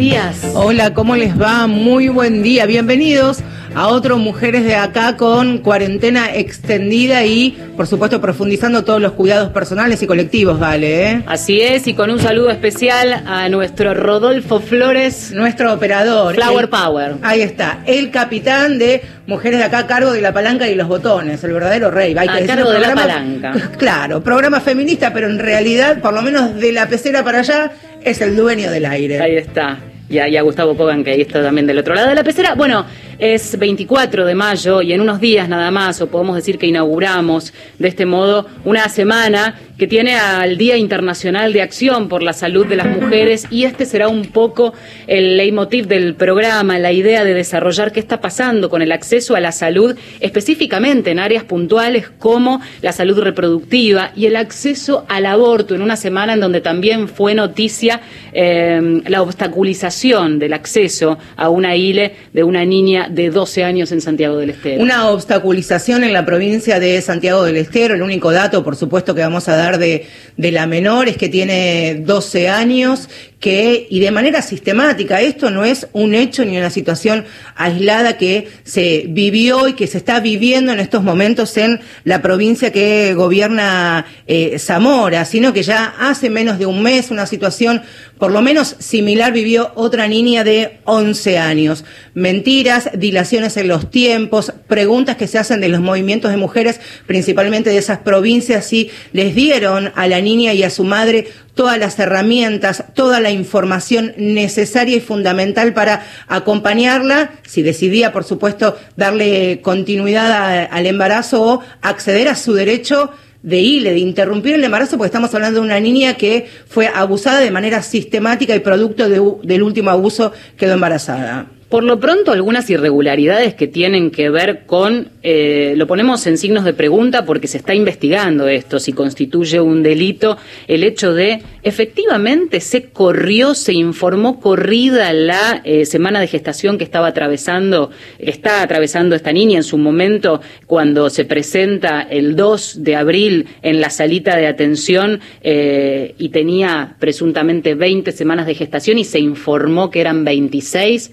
días. Hola, ¿cómo les va? Muy buen día. Bienvenidos a otro Mujeres de Acá con cuarentena extendida y, por supuesto, profundizando todos los cuidados personales y colectivos, ¿vale? ¿eh? Así es, y con un saludo especial a nuestro Rodolfo Flores. Nuestro operador. Flower Power. Ahí está, el capitán de Mujeres de Acá a cargo de la palanca y los botones, el verdadero rey. Hay a cargo de la palanca. Claro, programa feminista, pero en realidad, por lo menos de la pecera para allá, es el dueño del aire. Ahí está. Y a, y a Gustavo Kogan, que ahí está también del otro lado de la pecera. Bueno, es 24 de mayo y en unos días nada más, o podemos decir que inauguramos de este modo una semana que tiene al Día Internacional de Acción por la Salud de las Mujeres y este será un poco el leitmotiv del programa, la idea de desarrollar qué está pasando con el acceso a la salud, específicamente en áreas puntuales como la salud reproductiva y el acceso al aborto, en una semana en donde también fue noticia eh, la obstaculización del acceso a una ILE de una niña de 12 años en Santiago del Estero. Una obstaculización en la provincia de Santiago del Estero. El único dato, por supuesto, que vamos a dar de, de la menor es que tiene 12 años, que, y de manera sistemática, esto no es un hecho ni una situación aislada que se vivió y que se está viviendo en estos momentos en la provincia que gobierna eh, Zamora, sino que ya hace menos de un mes una situación por lo menos similar vivió otra niña de 11 años. Mentiras, dilaciones en los tiempos, preguntas que se hacen de los movimientos de mujeres, principalmente de esas provincias, si les dieron a la niña y a su madre todas las herramientas, toda la información necesaria y fundamental para acompañarla, si decidía, por supuesto, darle continuidad a, al embarazo o acceder a su derecho de ILE, de interrumpir el embarazo, porque estamos hablando de una niña que fue abusada de manera sistemática y producto de, del último abuso quedó embarazada. Por lo pronto, algunas irregularidades que tienen que ver con, eh, lo ponemos en signos de pregunta porque se está investigando esto, si constituye un delito, el hecho de efectivamente se corrió, se informó corrida la eh, semana de gestación que estaba atravesando, está atravesando esta niña en su momento cuando se presenta el 2 de abril en la salita de atención eh, y tenía presuntamente 20 semanas de gestación y se informó que eran 26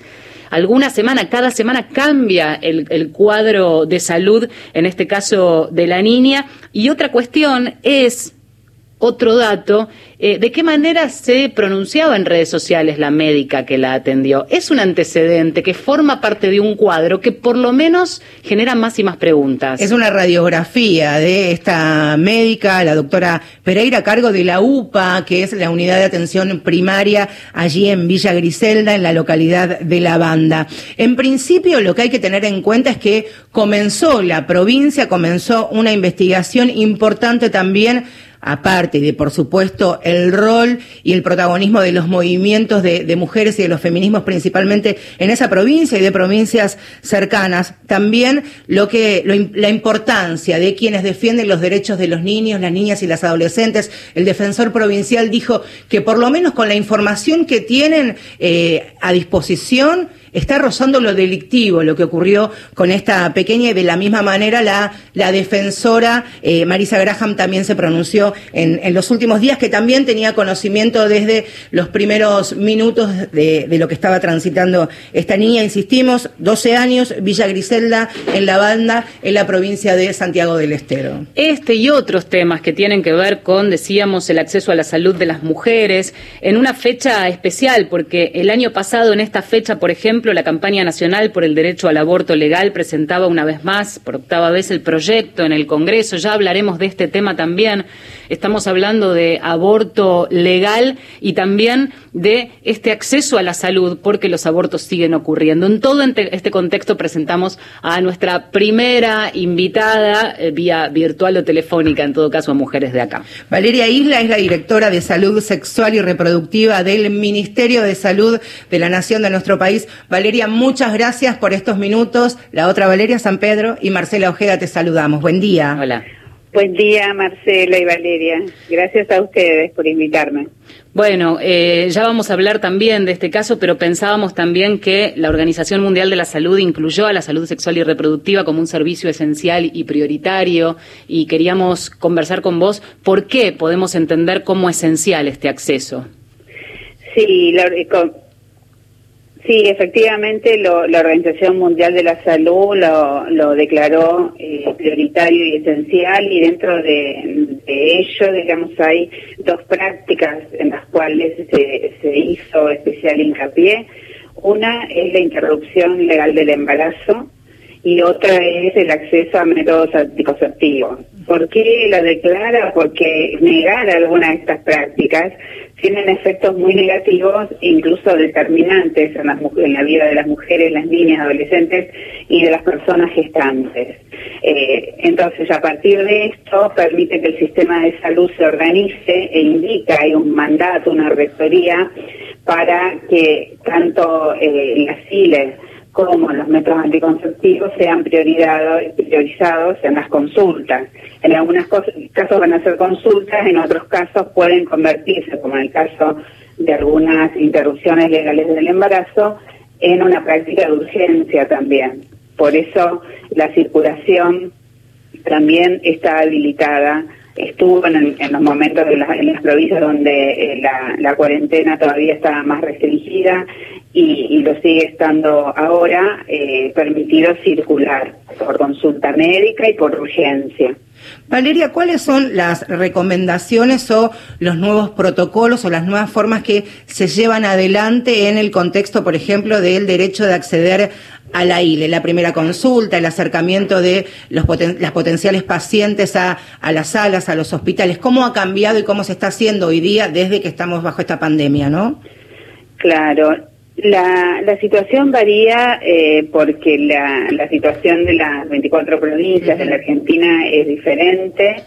alguna semana, cada semana cambia el, el, cuadro de salud, en este caso de la niña. Y otra cuestión es, otro dato, eh, ¿de qué manera se pronunciaba en redes sociales la médica que la atendió? Es un antecedente que forma parte de un cuadro que por lo menos genera más y más preguntas. Es una radiografía de esta médica, la doctora Pereira, a cargo de la UPA, que es la unidad de atención primaria allí en Villa Griselda, en la localidad de La Banda. En principio, lo que hay que tener en cuenta es que comenzó la provincia, comenzó una investigación importante también aparte de, por supuesto, el rol y el protagonismo de los movimientos de, de, mujeres y de los feminismos principalmente en esa provincia y de provincias cercanas, también lo que, lo, la importancia de quienes defienden los derechos de los niños, las niñas y las adolescentes. El defensor provincial dijo que por lo menos con la información que tienen eh, a disposición, está rozando lo delictivo, lo que ocurrió con esta pequeña y de la misma manera la, defensora eh, Marisa Graham también se pronunció en, los últimos días, que también tenía conocimiento desde los primeros minutos de, lo que estaba transitando esta niña, insistimos, 12 años, Villa Griselda, en la banda, en la provincia de Santiago del Estero. Este y otros temas que tienen que ver con, decíamos, el acceso a la salud de las mujeres, en una fecha especial, porque el año pasado, en esta fecha, por ejemplo, la campaña nacional por el derecho al aborto legal presentaba una vez más, por octava vez, el proyecto en el Congreso. Ya hablaremos de este tema también. Estamos hablando de aborto legal y también de este acceso a la salud, porque los abortos siguen ocurriendo. En todo este contexto presentamos a nuestra primera invitada, eh, vía virtual o telefónica, en todo caso a mujeres de acá. Valeria Isla es la directora de Salud Sexual y Reproductiva del Ministerio de Salud de la Nación de nuestro país. Valeria, muchas gracias por estos minutos. La otra Valeria San Pedro y Marcela Ojeda te saludamos. Buen día. Hola. Buen día, Marcela y Valeria. Gracias a ustedes por invitarme. Bueno, eh, ya vamos a hablar también de este caso, pero pensábamos también que la Organización Mundial de la Salud incluyó a la salud sexual y reproductiva como un servicio esencial y prioritario y queríamos conversar con vos por qué podemos entender como esencial este acceso. Sí, la, con, Sí, efectivamente la Organización Mundial de la Salud lo, declaró eh, prioritario y esencial y dentro de, ello, digamos, hay dos prácticas en las cuales se, se hizo especial hincapié. Una es la interrupción legal del embarazo y otra es el acceso a métodos anticonceptivos. ¿Por qué la declara? Porque negar alguna de estas prácticas tienen efectos muy negativos, incluso determinantes en, la vida de las mujeres, las niñas, adolescentes y de las personas gestantes. Eh, entonces, a partir de esto, permite que el sistema de salud se organice e indica, hay un mandato, una rectoría, para que tanto eh, las como los métodos anticonceptivos sean priorizados en las consultas. En algunos casos van a ser consultas, en otros casos pueden convertirse, como en el caso de algunas interrupciones legales del embarazo, en una práctica de urgencia también. Por eso la circulación también está habilitada. Estuvo en, los momentos de en las provincias donde eh, la, la cuarentena todavía estaba más restringida y, lo sigue estando ahora, eh, permitido circular por consulta médica y por urgencia. Valeria, ¿cuáles son las recomendaciones o los nuevos protocolos o las nuevas formas que se llevan adelante en el contexto, por ejemplo, del derecho de acceder a la ILE, la primera consulta, el acercamiento de los las potenciales pacientes a, a las salas, a los hospitales? ¿Cómo ha cambiado y cómo se está haciendo hoy día desde que estamos bajo esta pandemia, no? Claro, la, la situación varía eh, porque la, la situación de las 24 provincias de la Argentina es diferente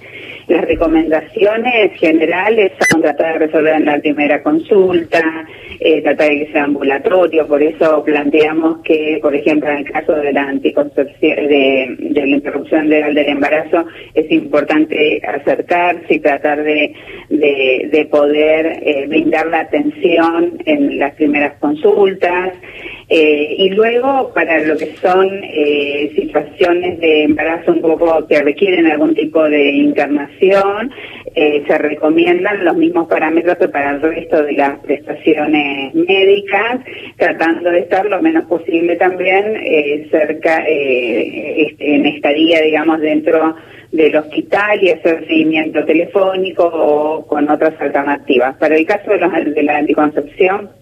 las recomendaciones generales son tratar de resolver en la primera consulta, eh, tratar de que sea ambulatorio, por eso planteamos que, por ejemplo, en el caso de la anticoncepción, de, la interrupción legal del embarazo, es importante acercarse y tratar de, de, poder eh, brindar la atención en las primeras consultas. Eh, y luego, para lo que son eh, situaciones de embarazo un poco que requieren algún tipo de internación, eh, se recomiendan los mismos parámetros que para el resto de las prestaciones médicas, tratando de estar lo menos posible también cerca, este, en estadía, digamos, dentro del hospital y hacer seguimiento telefónico o con otras alternativas. Para el caso de, los, de la anticoncepción,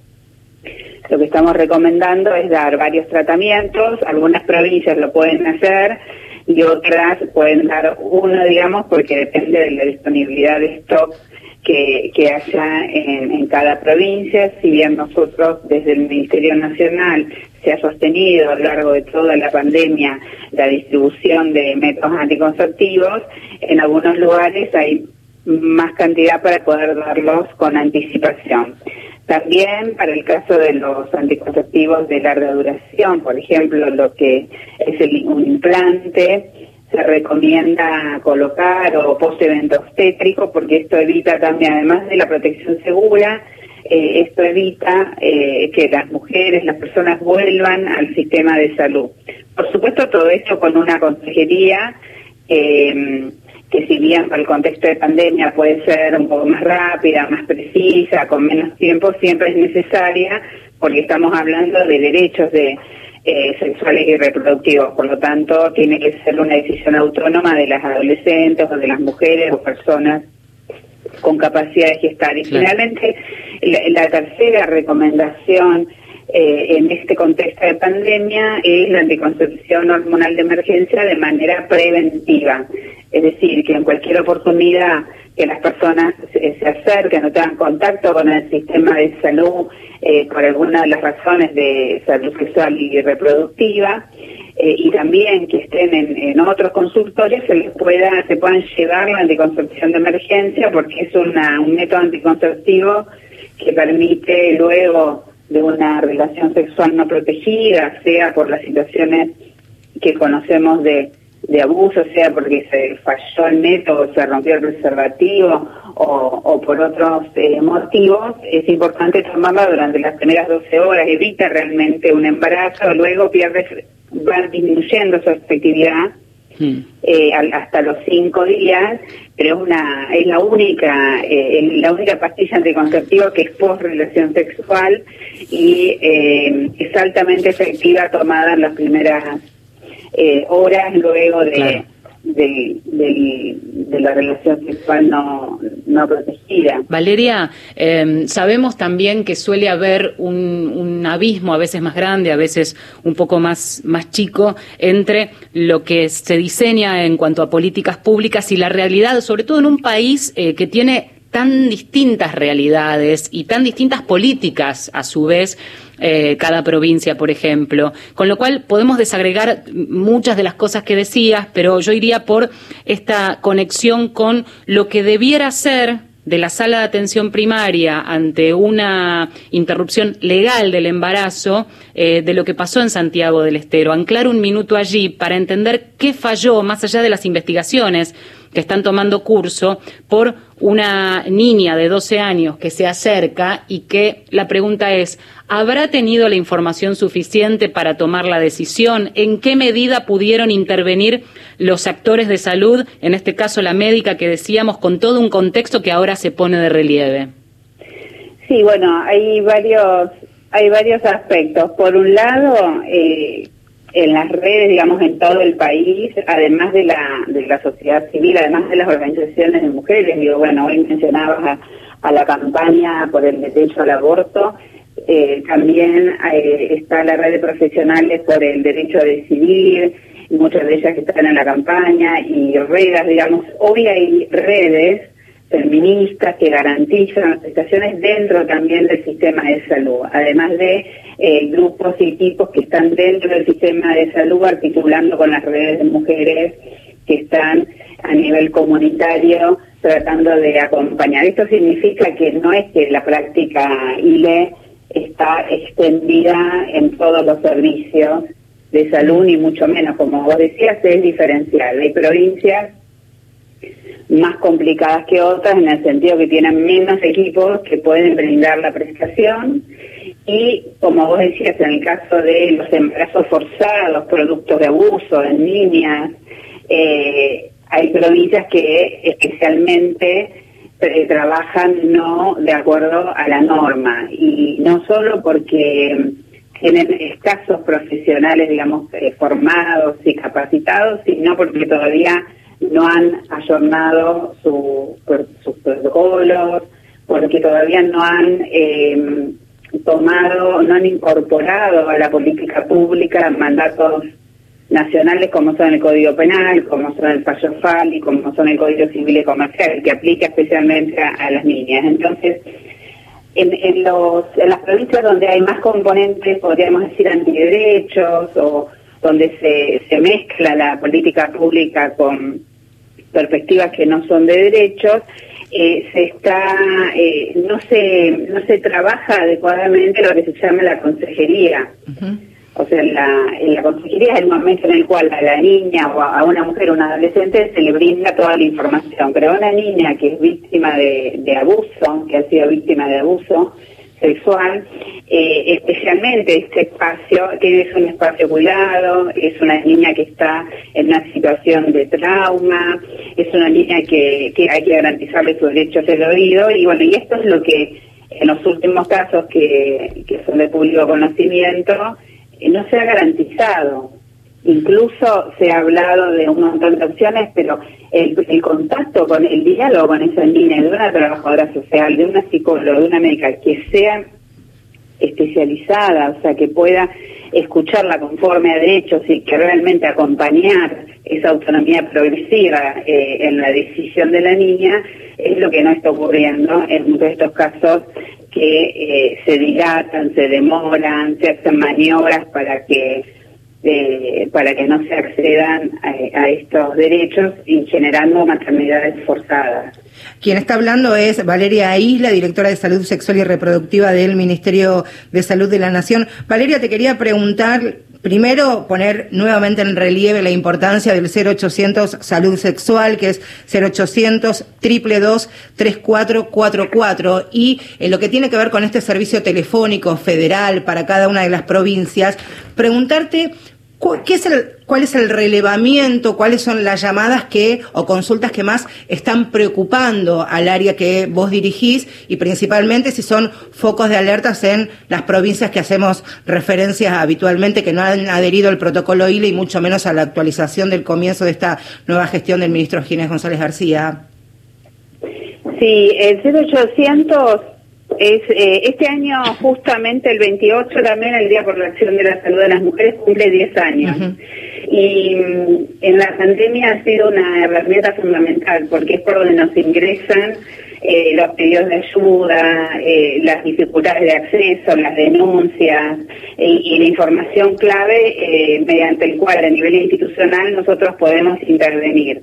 lo que estamos recomendando es dar varios tratamientos, algunas provincias lo pueden hacer y otras pueden dar uno, digamos, porque depende de la disponibilidad de stock que, que haya en, en, cada provincia. Si bien nosotros desde el Ministerio Nacional se ha sostenido a lo largo de toda la pandemia la distribución de métodos anticonceptivos, en algunos lugares hay más cantidad para poder darlos con anticipación. También para el caso de los anticonceptivos de larga duración, por ejemplo, lo que es el, un implante, se recomienda colocar o post-evento obstétrico porque esto evita también, además de la protección segura, eh, esto evita eh, que las mujeres, las personas vuelvan al sistema de salud. Por supuesto, todo esto con una consejería. Eh, que si bien para el contexto de pandemia puede ser un poco más rápida, más precisa, con menos tiempo, siempre es necesaria porque estamos hablando de derechos de eh, sexuales y reproductivos, por lo tanto tiene que ser una decisión autónoma de las adolescentes o de las mujeres o personas con capacidad de gestar. Y finalmente, la tercera recomendación eh, en este contexto de pandemia es la anticoncepción hormonal de emergencia de manera preventiva. Es decir, que en cualquier oportunidad que las personas se, acerquen o tengan contacto con el sistema de salud eh, por alguna de las razones de salud sexual y reproductiva, eh, y también que estén en, otros consultorios se les pueda se puedan llevar la anticoncepción de emergencia porque es una, un método anticonceptivo que permite luego de una relación sexual no protegida, sea por las situaciones que conocemos de, de abuso, sea porque se falló el método, se rompió el preservativo o, o por otros eh, motivos, es importante tomarla durante las primeras 12 horas, evita realmente un embarazo, luego pierde, va disminuyendo su efectividad eh, hasta los cinco días, pero es una es la única eh, la única pastilla anticonceptiva que es post relación sexual y eh, es altamente efectiva tomada en las primeras horas luego de de, la relación sexual no, no protegida. Valeria, em, sabemos también que suele haber un, un, abismo, a veces más grande, a veces un poco más, más chico, entre lo que se diseña en cuanto a políticas públicas y la realidad, sobre todo en un país eh, que tiene tan distintas realidades y tan distintas políticas a su vez eh, cada provincia, por ejemplo. Con lo cual podemos desagregar muchas de las cosas que decías, pero yo iría por esta conexión con lo que debiera ser de la sala de atención primaria ante una interrupción legal del embarazo eh, de lo que pasó en Santiago del Estero. Anclar un minuto allí para entender qué falló, más allá de las investigaciones que están tomando curso, por una niña de 12 años que se acerca y que la pregunta es, ¿habrá tenido la información suficiente para tomar la decisión? ¿En qué medida pudieron intervenir los actores de salud, en este caso la médica que decíamos, con todo un contexto que ahora se pone de relieve? Sí, bueno, hay varios, hay varios aspectos. Por un lado, eh, en las redes, digamos, en todo el país, además de la, de la sociedad civil, además de las organizaciones de mujeres, digo, bueno, hoy mencionabas a, la campaña por el derecho al aborto, eh, también eh, está la red de profesionales por el derecho a decidir, muchas de ellas que están en la campaña, y redes, digamos, hoy hay redes feministas que garantizan las prestaciones dentro también del sistema de salud, además de eh, grupos y equipos que están dentro del sistema de salud articulando con las redes de mujeres que están a nivel comunitario tratando de acompañar. Esto significa que no es que la práctica ILE está extendida en todos los servicios de salud, ni mucho menos, como vos decías, es diferencial. Hay provincias más complicadas que otras en el sentido que tienen menos equipos que pueden brindar la prestación. Y como vos decías en el caso de los embarazos forzados, productos de abuso en niñas, eh, hay provincias que especialmente eh, trabajan no de acuerdo a la norma. Y no solo porque tienen escasos profesionales, digamos, eh, formados y capacitados, sino porque todavía no han ayornado sus protocolos, porque todavía no han em, tomado, no han incorporado a la política pública mandatos nacionales como son el Código Penal, como son el Fallo FAL y como son el Código Civil y Comercial, que aplica especialmente a, las niñas. Entonces, en, en, los, en las provincias donde hay más componentes, podríamos decir, antiderechos o donde se, se mezcla la política pública con perspectivas que no son de derechos, eh, se está eh, no se no se trabaja adecuadamente lo que se llama la consejería. O sea, la, la consejería es el momento en el cual a la niña o a, una mujer o un adolescente se le brinda toda la información. Pero a una niña que es víctima de, de abuso, que ha sido víctima de abuso, sexual, eh, especialmente este espacio, que es un espacio cuidado, es una niña que está en una situación de trauma, es una niña que, hay que garantizarle sus derechos del oído, y bueno, y esto es lo que en los últimos casos que, que son de público conocimiento, eh, no se ha garantizado. Incluso se ha hablado de un montón de opciones, pero el, contacto con el diálogo con esa niña, de una trabajadora social, de una psicóloga, de una médica que sea especializada, o sea, que pueda escucharla conforme a derechos y que realmente acompañar esa autonomía progresiva eh, en la decisión de la niña, es lo que no está ocurriendo en muchos de estos casos que eh, se dilatan, se demoran, se hacen maniobras para que eh, para que no se accedan a, estos derechos y generando maternidades forzadas. Quien está hablando es Valeria Isla, directora de Salud Sexual y Reproductiva del Ministerio de Salud de la Nación. Valeria, te quería preguntar, primero poner nuevamente en relieve la importancia del 0800 Salud Sexual, que es 0800 222 3444 y en lo que tiene que ver con este servicio telefónico federal para cada una de las provincias, preguntarte ¿Qué es el, ¿Cuál es el relevamiento? ¿Cuáles son las llamadas que o consultas que más están preocupando al área que vos dirigís y principalmente si son focos de alertas en las provincias que hacemos referencias habitualmente que no han adherido al protocolo ILE y mucho menos a la actualización del comienzo de esta nueva gestión del ministro Ginés González García? Sí, el 0800 es, eh, este año, justamente el 28, también el Día por la Acción de la Salud de las Mujeres, cumple 10 años. Y mm, en la pandemia ha sido una herramienta fundamental, porque es por donde nos ingresan eh, los pedidos de ayuda, eh, las dificultades de acceso, las denuncias y la información clave mediante el cual a nivel institucional nosotros podemos intervenir.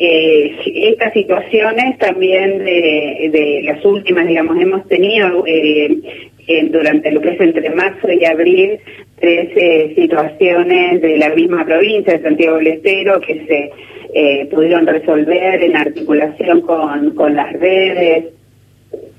Eh, estas situaciones también de, las últimas, digamos, hemos tenido eh, durante lo que es entre marzo y abril tres eh, situaciones de la misma provincia de Santiago del Estero que se eh, pudieron resolver en articulación con, con las redes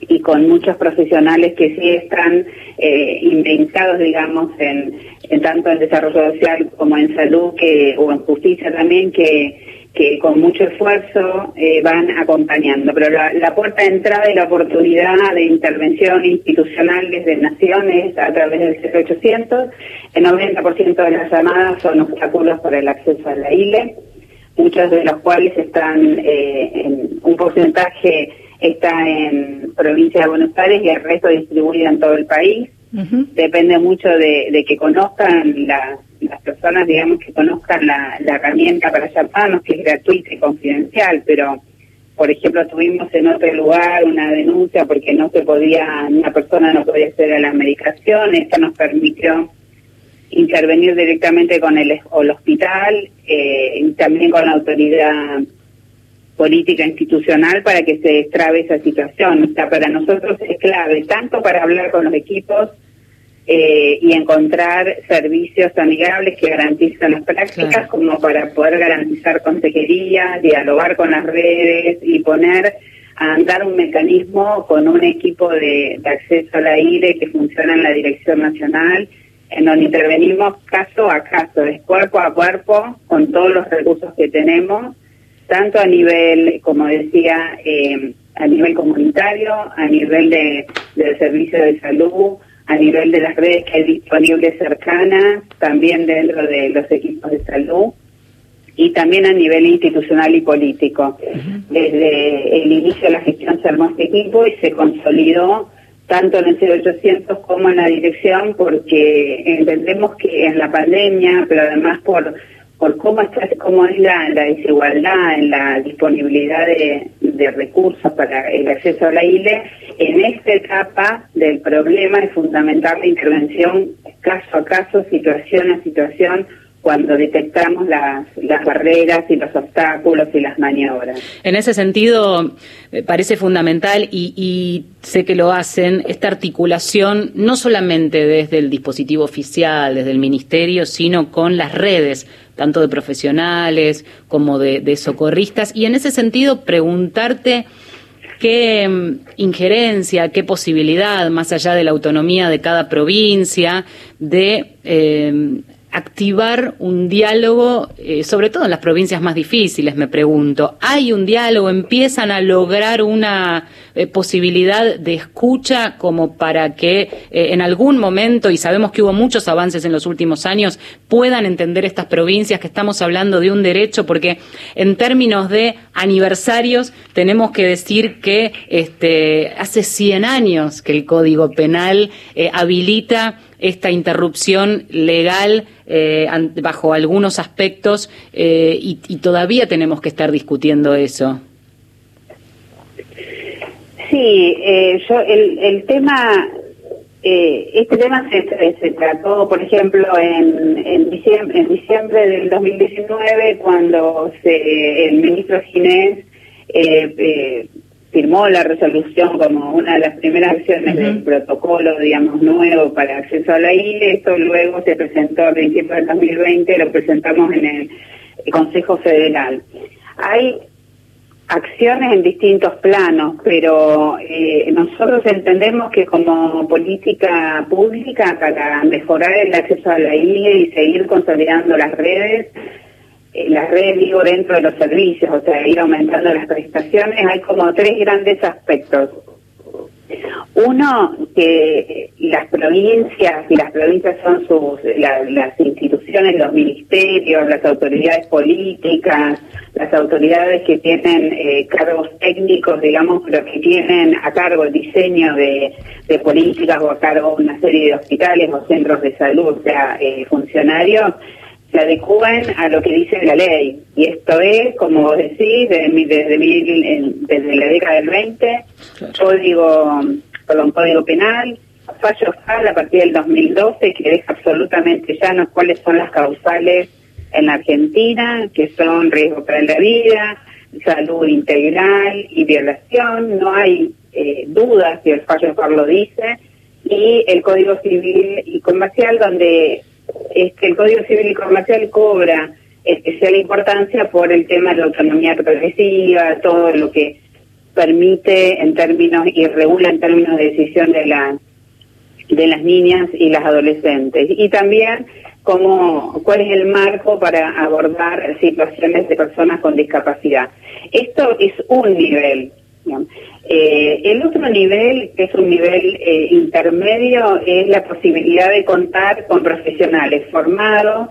y con muchos profesionales que sí están eh, inventados, digamos, en, en tanto en desarrollo social como en salud que o en justicia también que que con mucho esfuerzo eh, van acompañando. Pero la, puerta de entrada y la oportunidad de intervención institucional desde Naciones a través del 0800, el 90% de las llamadas son obstáculos para el acceso a la ILE, muchos de los cuales están eh, en un porcentaje está en provincia de Buenos Aires y el resto distribuido en todo el país. Depende mucho de, que conozcan las personas, digamos, que conozcan la, herramienta para llamarnos, que es gratuita y confidencial, pero, por ejemplo, tuvimos en otro lugar una denuncia porque no se podía, una persona no podía acceder a la medicación, esta nos permitió intervenir directamente con el, el hospital eh, y también con la autoridad política institucional para que se destrabe esa situación. O sea, para nosotros es clave, tanto para hablar con los equipos eh, y encontrar servicios amigables que garanticen las prácticas, como para poder garantizar consejería, dialogar con las redes y poner a andar un mecanismo con un equipo de, de acceso al aire que funciona en la Dirección Nacional en donde intervenimos caso a caso, es cuerpo a cuerpo, con todos los recursos que tenemos, tanto a nivel, como decía, eh, a nivel comunitario, a nivel de, del servicio de salud, a nivel de las redes que hay disponibles cercanas, también dentro de los equipos de salud y también a nivel institucional y político. Desde el inicio de la gestión se armó este equipo y se consolidó tanto en el 0800 como en la dirección porque entendemos que en la pandemia, pero además por por cómo, está, cómo es la, desigualdad en la disponibilidad de, recursos para el acceso a la ILE, en esta etapa del problema es fundamental la intervención caso a caso, situación a situación, cuando detectamos las, las barreras y los obstáculos y las maniobras. En ese sentido, parece fundamental y, y, sé que lo hacen, esta articulación no solamente desde el dispositivo oficial, desde el ministerio, sino con las redes tanto de profesionales como de, socorristas. Y en ese sentido, preguntarte qué mm, injerencia, qué posibilidad, más allá de la autonomía de cada provincia, de eh, activar un diálogo, eh, sobre todo en las provincias más difíciles, me pregunto. ¿Hay un diálogo? ¿Empiezan a lograr una eh, posibilidad de escucha como para que eh, en algún momento, y sabemos que hubo muchos avances en los últimos años, puedan entender estas provincias que estamos hablando de un derecho? Porque en términos de aniversarios tenemos que decir que este, hace 100 años que el Código Penal habilita esta interrupción legal eh, bajo algunos aspectos eh, y, todavía tenemos que estar discutiendo eso. Sí, eh, yo el, el tema, este tema se, se, trató, por ejemplo, en, en, diciembre, en diciembre del 2019, cuando se, el ministro Ginés eh, firmó la resolución como una de las primeras acciones del protocolo, digamos, nuevo para acceso a la ILE. Esto luego se presentó a principios del 2020, lo presentamos en el Consejo Federal. Hay acciones en distintos planos, pero eh, nosotros entendemos que como política pública para mejorar el acceso a la ILE y seguir consolidando las redes, las redes digo dentro de los servicios, o sea, ir aumentando las prestaciones, hay como tres grandes aspectos. Uno, que las provincias, y las provincias son sus, las instituciones, los ministerios, las autoridades políticas, las autoridades que tienen eh, cargos técnicos, digamos, pero que tienen a cargo el diseño de, políticas o a cargo una serie de hospitales o centros de salud, o sea, eh, funcionarios, se adecúen a lo que dice la ley. Y esto es, como vos decís, desde, desde, desde la década del 20, código, perdón, código penal, fallo FAL a partir del 2012, que deja absolutamente llano cuáles son las causales en la Argentina, que son riesgo para la vida, salud integral y violación. No hay eh, dudas si el fallo FAL lo dice. Y el Código Civil y Comercial, donde este, el Código Civil y Comercial cobra especial importancia por el tema de la autonomía progresiva, todo lo que permite en términos y regula en términos de decisión de las de las niñas y las adolescentes y también cómo cuál es el marco para abordar situaciones de personas con discapacidad. Esto es un nivel. Eh, el otro nivel, que es un nivel eh, intermedio, es la posibilidad de contar con profesionales formados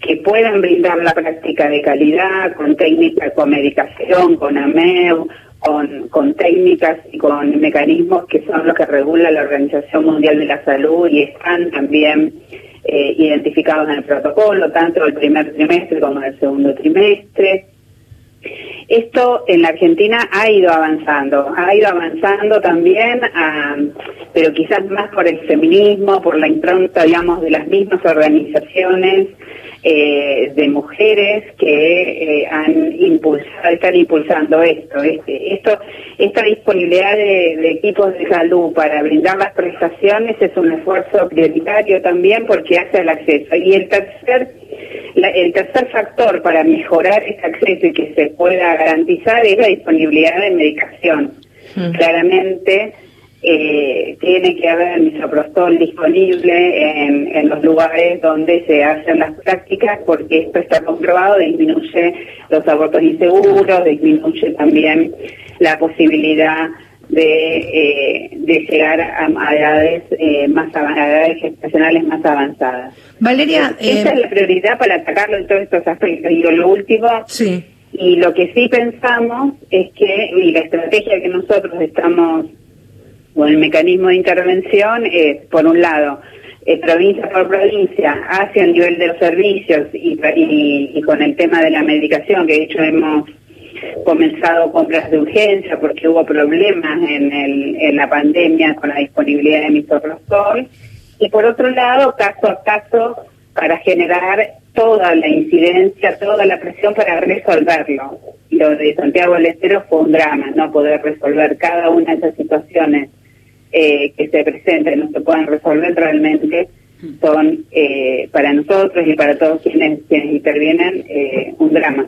que puedan brindar la práctica de calidad con técnica, con medicación, con AMEU, con, técnicas y con mecanismos que son los que regula la Organización Mundial de la Salud y están también eh, identificados en el protocolo, tanto del primer trimestre como del segundo trimestre. Esto en la Argentina ha ido avanzando, ha ido avanzando también, pero quizás más por el feminismo, por la impronta, digamos, de las mismas organizaciones eh, de mujeres que eh, han impulsado, están impulsando esto, este, esto, esta disponibilidad de, equipos de salud para brindar las prestaciones es un esfuerzo prioritario también porque hace el acceso. Y el tercer, el tercer factor para mejorar este acceso y que se pueda garantizar es la disponibilidad de medicación. Mm. Claramente eh, tiene que haber misoprostol disponible en, en, los lugares donde se hacen las prácticas porque esto está comprobado, disminuye los abortos inseguros, disminuye también la posibilidad de, eh, de llegar a, edades eh, más a edades gestacionales más avanzadas. Valeria, esa es la prioridad para atacarlo en todos estos aspectos. Y lo último, sí. y lo que sí pensamos es que y la estrategia que nosotros estamos o el mecanismo de intervención es, por un lado, eh, provincia por provincia, hacia el nivel de los servicios y, con el tema de la medicación, que de hecho hemos comenzado compras de urgencia porque hubo problemas en, el, en la pandemia con la disponibilidad de misoprostol. Y por otro lado, caso a caso, para generar toda la incidencia, toda la presión para resolverlo. Lo de Santiago del Estero fue un drama, no poder resolver cada una de esas situaciones eh, que se presenten no se puedan resolver realmente son eh, para nosotros y para todos quienes, quienes intervienen eh, un drama.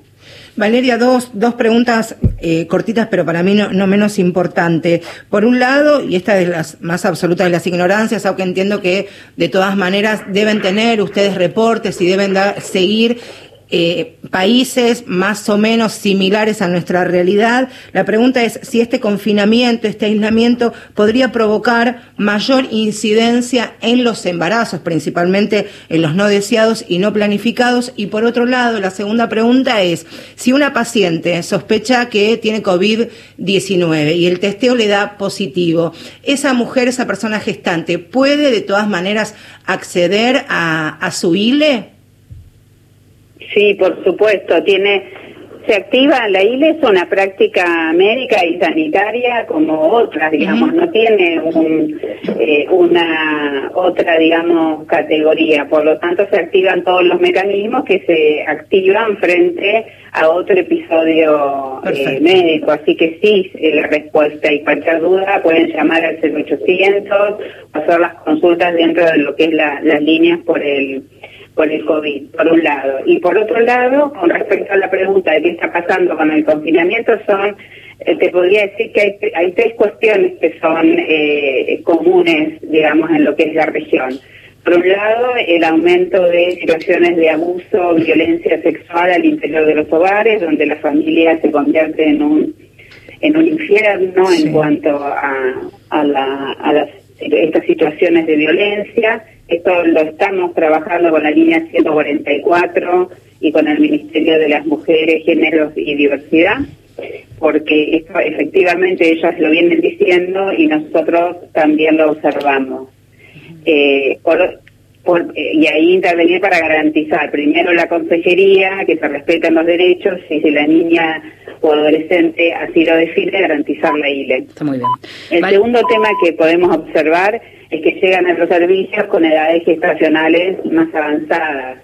Valeria, dos, dos preguntas cortitas, pero para mí no, menos importante. Por un lado, y esta es las más absolutas de las ignorancias, aunque entiendo que de todas maneras deben tener ustedes reportes y deben seguir eh, países más o menos similares a nuestra realidad. La pregunta es si este confinamiento, este aislamiento podría provocar mayor incidencia en los embarazos, principalmente en los no deseados y no planificados. Y por otro lado, la segunda pregunta es si una paciente sospecha que tiene COVID-19 y el testeo le da positivo, esa mujer, esa persona gestante, ¿puede de todas maneras acceder a, a su ILE? Sí, por supuesto, tiene se activa la ILE es una práctica médica y sanitaria como otras, digamos, no tiene eh, una otra, digamos, categoría. Por lo tanto, se activan todos los mecanismos que se activan frente a otro episodio eh, médico. Así que sí, eh, la respuesta y cualquier duda pueden llamar al 0800 o hacer las consultas dentro de lo que es las líneas por el por el COVID, por un lado. Y por otro lado, con respecto a la pregunta de qué está pasando con el confinamiento, son eh, te podría decir que hay, hay tres cuestiones que son eh, comunes, digamos, en lo que es la región. Por un lado, el aumento de situaciones de abuso, violencia sexual al interior de los hogares, donde la familia se convierte en un en un infierno en cuanto a, a, la, a las, estas situaciones de violencia. Esto lo estamos trabajando con la línea 144 y con el Ministerio de las Mujeres, Géneros y Diversidad porque esto efectivamente ellas lo vienen diciendo y nosotros también lo observamos. Eh, eh, y ahí intervenir para garantizar primero la consejería, que se respeten los derechos y si la niña o adolescente así lo define, garantizar la ILE. Está muy bien. El segundo tema que podemos observar es que llegan a los servicios con edades gestacionales más avanzadas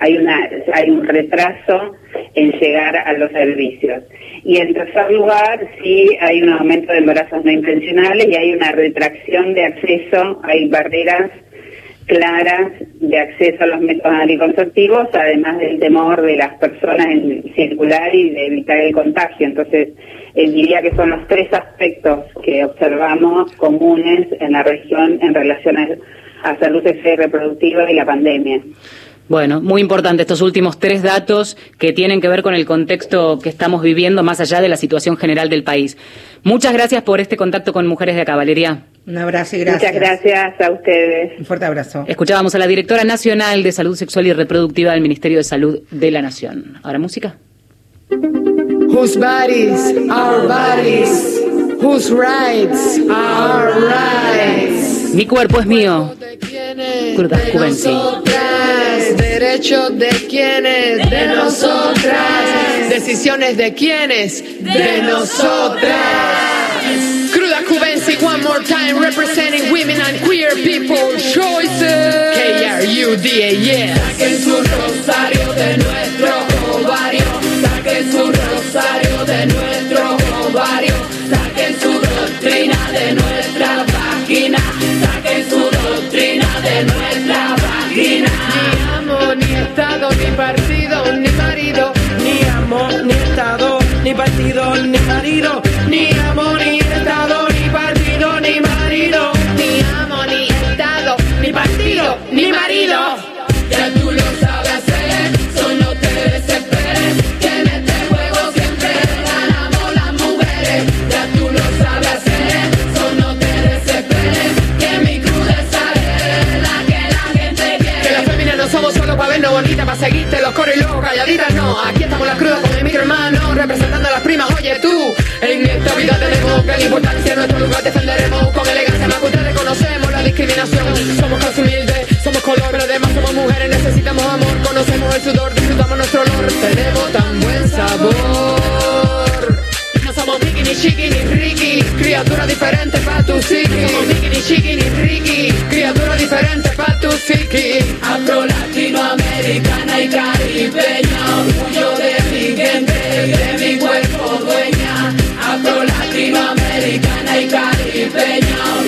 hay una hay un retraso en llegar a los servicios. Y en tercer lugar, sí hay un aumento de embarazos no intencionales y hay una retracción de acceso, hay barreras claras de acceso a los métodos anticonceptivos, además del temor de las personas en circular y de evitar el contagio. Entonces, eh, diría que son los tres aspectos que observamos comunes en la región en relación a, salud sexual y reproductiva y la pandemia. Bueno, muy importante estos últimos tres datos que tienen que ver con el contexto que estamos viviendo más allá de la situación general del país. Muchas gracias por este contacto con Mujeres de Caballería. Un abrazo y gracias. Muchas gracias a ustedes. Un fuerte abrazo. Escuchábamos a la directora nacional de Salud Sexual y Reproductiva del Ministerio de Salud de la Nación. Ahora música. Whose bodies, our bodies. Whose rights, our rights. Mi cuerpo es mío. Cruda Juvenci. Derechos de quienes, de nosotras. Decisiones de quienes, de nosotras. More time, representing women and queer people choices. K-R-U-D-A, yes. Saquen su rosario de nuestro ovario. Saquen su rosario de nuestro ovario. Saquen su doctrina de nuestra página. Saquen su doctrina de nuestra página. Ni amo, ni estado, ni partido, ni marido. Ni amo, ni estado, ni partido, ni marido. Ni amo, ni marido. Ya tú lo sabes hacer, solo te desesperes. Que en este juego siempre ganamos las mujeres. Ya tú lo sabes hacer, solo te desesperes. Que mi crudeza es la que la gente quiere. Que las féminas no somos solo para vernos bonitas, para seguirte los coros y luego calladitas, no. Aquí estamos las crudas con el micro hermano, representando a las primas. Oye tú, esta vida tenemos la importancia nuestro lugar defenderemos con elegancia. Más que ustedes conocemos la discriminación. Somos casi humildes, somos color, pero además somos mujeres, necesitamos amor. Conocemos el sudor, disfrutamos nuestro olor. Tenemos tan buen sabor. No somos Mickey, ni Chiqui, ni Ricky Criatura diferente pa' tu psiqui No somos Mickey, ni Chiqui, ni Ricky Criatura diferente pa' tu psiqui Afro, latinoamericana y caribeña Orgullo de mi gente, baby, now.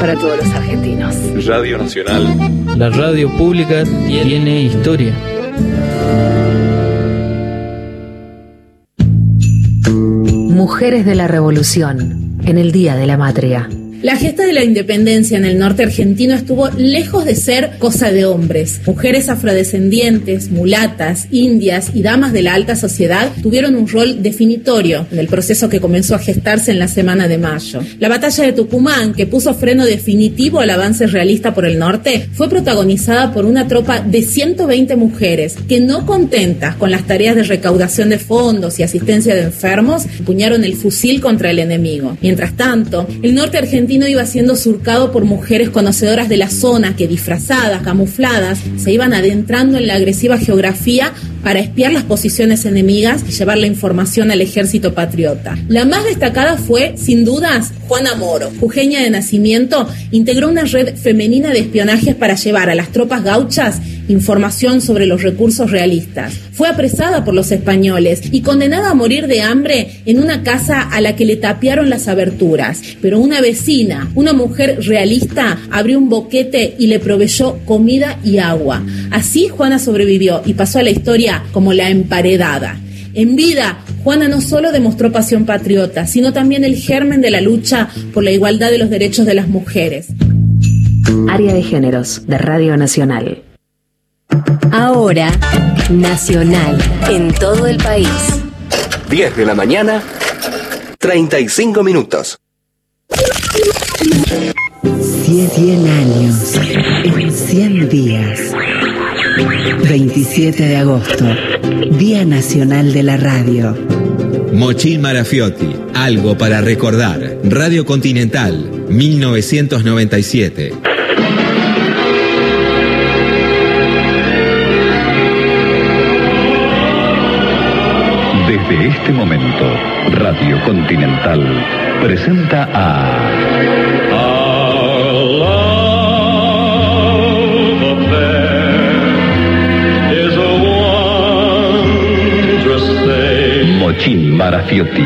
Para todos los argentinos. Radio Nacional. La radio pública tiene historia. Mujeres de la Revolución, en el Día de la Matria. La gesta de la independencia en el norte argentino estuvo lejos de ser cosa de hombres. Mujeres afrodescendientes, mulatas, indias y damas de la alta sociedad tuvieron un rol definitorio en el proceso que comenzó a gestarse en la semana de mayo. La batalla de Tucumán, que puso freno definitivo al avance realista por el norte, fue protagonizada por una tropa de 120 mujeres que no contentas con las tareas de recaudación de fondos y asistencia de enfermos, empuñaron el fusil contra el enemigo. Mientras tanto, el norte argentino iba siendo surcado por mujeres conocedoras de la zona que disfrazadas, camufladas, se iban adentrando en la agresiva geografía para espiar las posiciones enemigas y llevar la información al ejército patriota. La más destacada fue, sin dudas, Juana Moro. Jujeña de nacimiento, integró una red femenina de espionajes para llevar a las tropas gauchas información sobre los recursos realistas. Fue apresada por los españoles y condenada a morir de hambre en una casa a la que le tapiaron las aberturas. Pero una vecina, una mujer realista, abrió un boquete y le proveyó comida y agua. Así Juana sobrevivió y pasó a la historia como la emparedada. En vida, Juana no solo demostró pasión patriota, sino también el germen de la lucha por la igualdad de los derechos de las mujeres. Área de Géneros de Radio Nacional. Ahora, Nacional, en todo el país. 10 de la mañana, 35 minutos. 100 años en 100 días. 27 de agosto, Día Nacional de la Radio. Mochil Marafiotti, algo para recordar. Radio Continental, 1997. Desde este momento, Radio Continental presenta a... Mochín Marafiotti.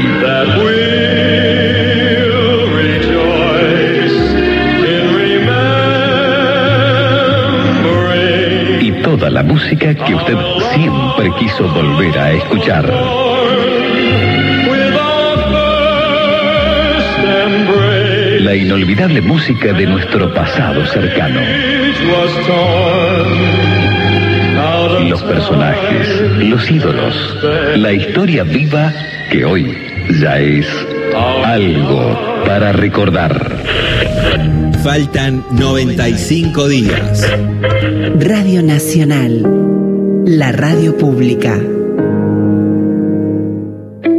Y toda la música que usted siempre quiso volver a escuchar. La inolvidable música de nuestro pasado cercano. Los personajes, los ídolos, la historia viva que hoy ya es algo para recordar. Faltan 95 días. Radio Nacional, la radio pública.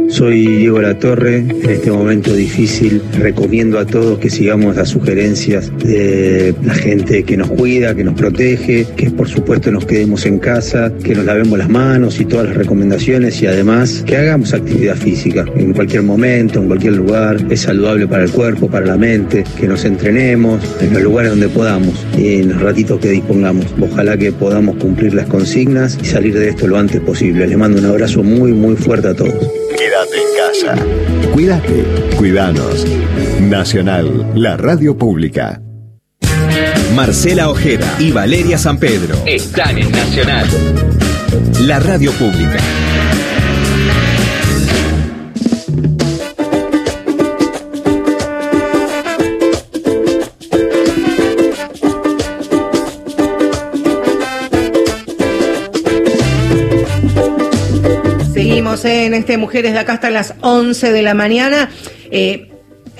Soy Diego La Torre. En este momento difícil recomiendo a todos que sigamos las sugerencias de la gente que nos cuida, que nos protege, que por supuesto nos quedemos en casa, que nos lavemos las manos y todas las recomendaciones y además que hagamos actividad física en cualquier momento, en cualquier lugar. Es saludable para el cuerpo, para la mente, que nos entrenemos en los lugares donde podamos y en los ratitos que dispongamos. Ojalá que podamos cumplir las consignas y salir de esto lo antes posible. Les mando un abrazo muy, muy fuerte a todos. Quédate en casa. Cuídate, cuidanos. Nacional, la radio pública. Marcela Ojeda y Valeria San Pedro Están en Nacional. La radio pública. En este Mujeres de acá hasta las 11 de la mañana. Eh,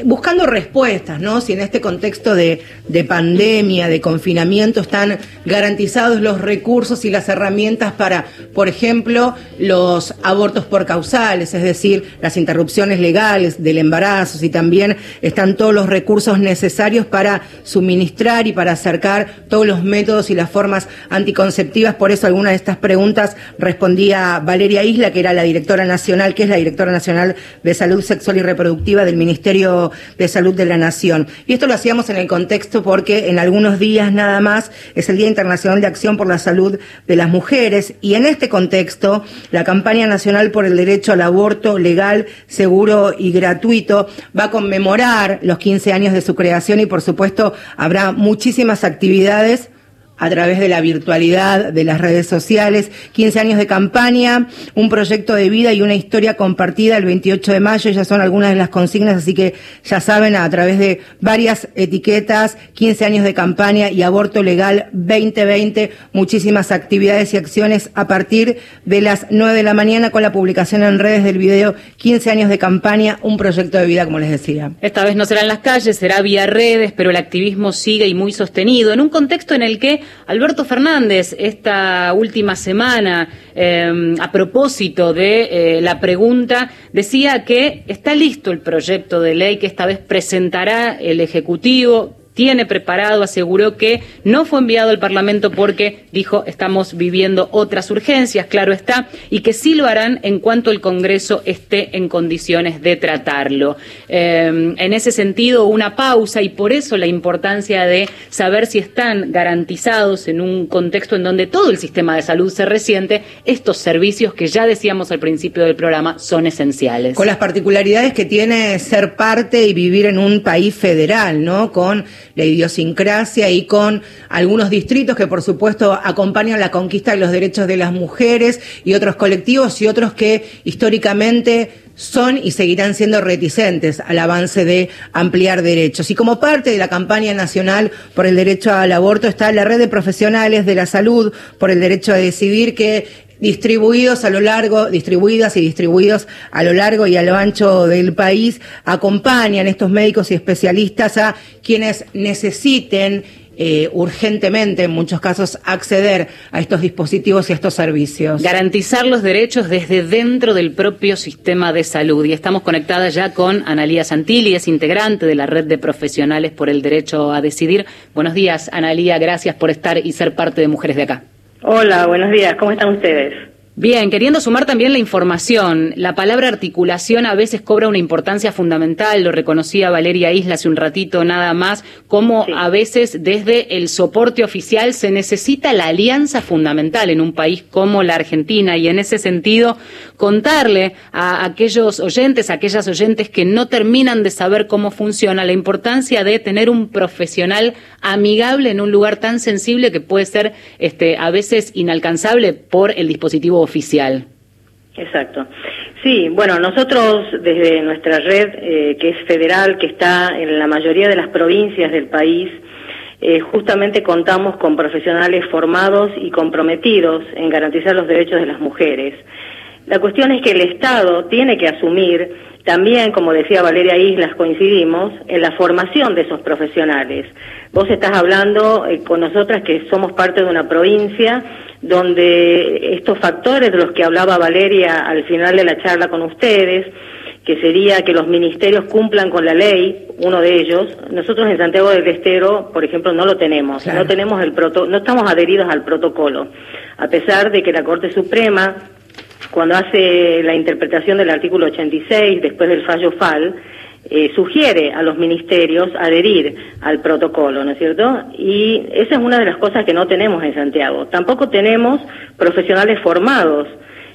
buscando respuestas, ¿no? Si en este contexto de, de, pandemia, de confinamiento, están garantizados los recursos y las herramientas para, por ejemplo, los abortos por causales, es decir, las interrupciones legales del embarazo, si también están todos los recursos necesarios para suministrar y para acercar todos los métodos y las formas anticonceptivas. Por eso algunas de estas preguntas respondía Valeria Isla, que era la directora nacional, que es la directora nacional de salud sexual y reproductiva del Ministerio De Salud de la Nación. Y esto lo hacíamos en el contexto porque en algunos días nada más es el Día Internacional de Acción por la Salud de las Mujeres y en este contexto la campaña nacional por el derecho al aborto legal, seguro y gratuito va a conmemorar los 15 años de su creación y por supuesto habrá muchísimas actividades a través de la virtualidad, de las redes sociales, 15 años de campaña, un proyecto de vida y una historia compartida el 28 de mayo, ya son algunas de las consignas, así que ya saben, a través de varias etiquetas, 15 años de campaña y aborto legal 2020, muchísimas actividades y acciones a partir de las 9 de la mañana con la publicación en redes del video 15 años de campaña, un proyecto de vida, como les decía. Esta vez no será en las calles, será vía redes, pero el activismo sigue y muy sostenido, en un contexto en el que Alberto Fernández, esta última semana, eh, a propósito de eh, la pregunta, decía que está listo el proyecto de ley que esta vez presentará el Ejecutivo tiene preparado, aseguró que no fue enviado al Parlamento porque dijo estamos viviendo otras urgencias, claro está, y que sí lo harán en cuanto el Congreso esté en condiciones de tratarlo. Eh, en ese sentido, una pausa y por eso la importancia de saber si están garantizados en un contexto en donde todo el sistema de salud se resiente, estos servicios que ya decíamos al principio del programa son esenciales. Con las particularidades que tiene ser parte y vivir en un país federal, ¿no? Con la idiosincrasia y con algunos distritos que por supuesto acompañan la conquista de los derechos de las mujeres y otros colectivos y otros que históricamente son y seguirán siendo reticentes al avance de ampliar derechos. Y como parte de la campaña nacional por el derecho al aborto está la red de profesionales de la salud por el derecho a decidir que distribuidos a lo largo, distribuidas y distribuidos a lo largo y a lo ancho del país, acompañan estos médicos y especialistas a quienes necesiten eh, urgentemente, en muchos casos, acceder a estos dispositivos y a estos servicios. Garantizar los derechos desde dentro del propio sistema de salud. Y estamos conectadas ya con Analía Santilli, es integrante de la red de profesionales por el derecho a decidir. Buenos días, Analía, gracias por estar y ser parte de Mujeres de Acá. Hola, buenos días, ¿cómo están ustedes? Bien, queriendo sumar también la información, la palabra articulación a veces cobra una importancia fundamental, lo reconocía Valeria Isla hace un ratito nada más, como a veces desde el soporte oficial se necesita la alianza fundamental en un país como la Argentina y en ese sentido contarle a aquellos oyentes, a aquellas oyentes que no terminan de saber cómo funciona, la importancia de tener un profesional amigable en un lugar tan sensible que puede ser este, a veces inalcanzable por el dispositivo oficial. Exacto. Sí, bueno, nosotros desde nuestra red, eh, que es federal, que está en la mayoría de las provincias del país, eh, justamente contamos con profesionales formados y comprometidos en garantizar los derechos de las mujeres. La cuestión es que el Estado tiene que asumir también, como decía Valeria Islas, coincidimos en la formación de esos profesionales. Vos estás hablando eh, con nosotras que somos parte de una provincia donde estos factores de los que hablaba Valeria al final de la charla con ustedes, que sería que los ministerios cumplan con la ley, uno de ellos, nosotros en Santiago del Estero, por ejemplo, no lo tenemos, no tenemos el proto no estamos adheridos al protocolo, a pesar de que la Corte Suprema cuando hace la interpretación del artículo 86 después del fallo FAL, eh, sugiere a los ministerios adherir al protocolo, ¿no es cierto? Y esa es una de las cosas que no tenemos en Santiago. Tampoco tenemos profesionales formados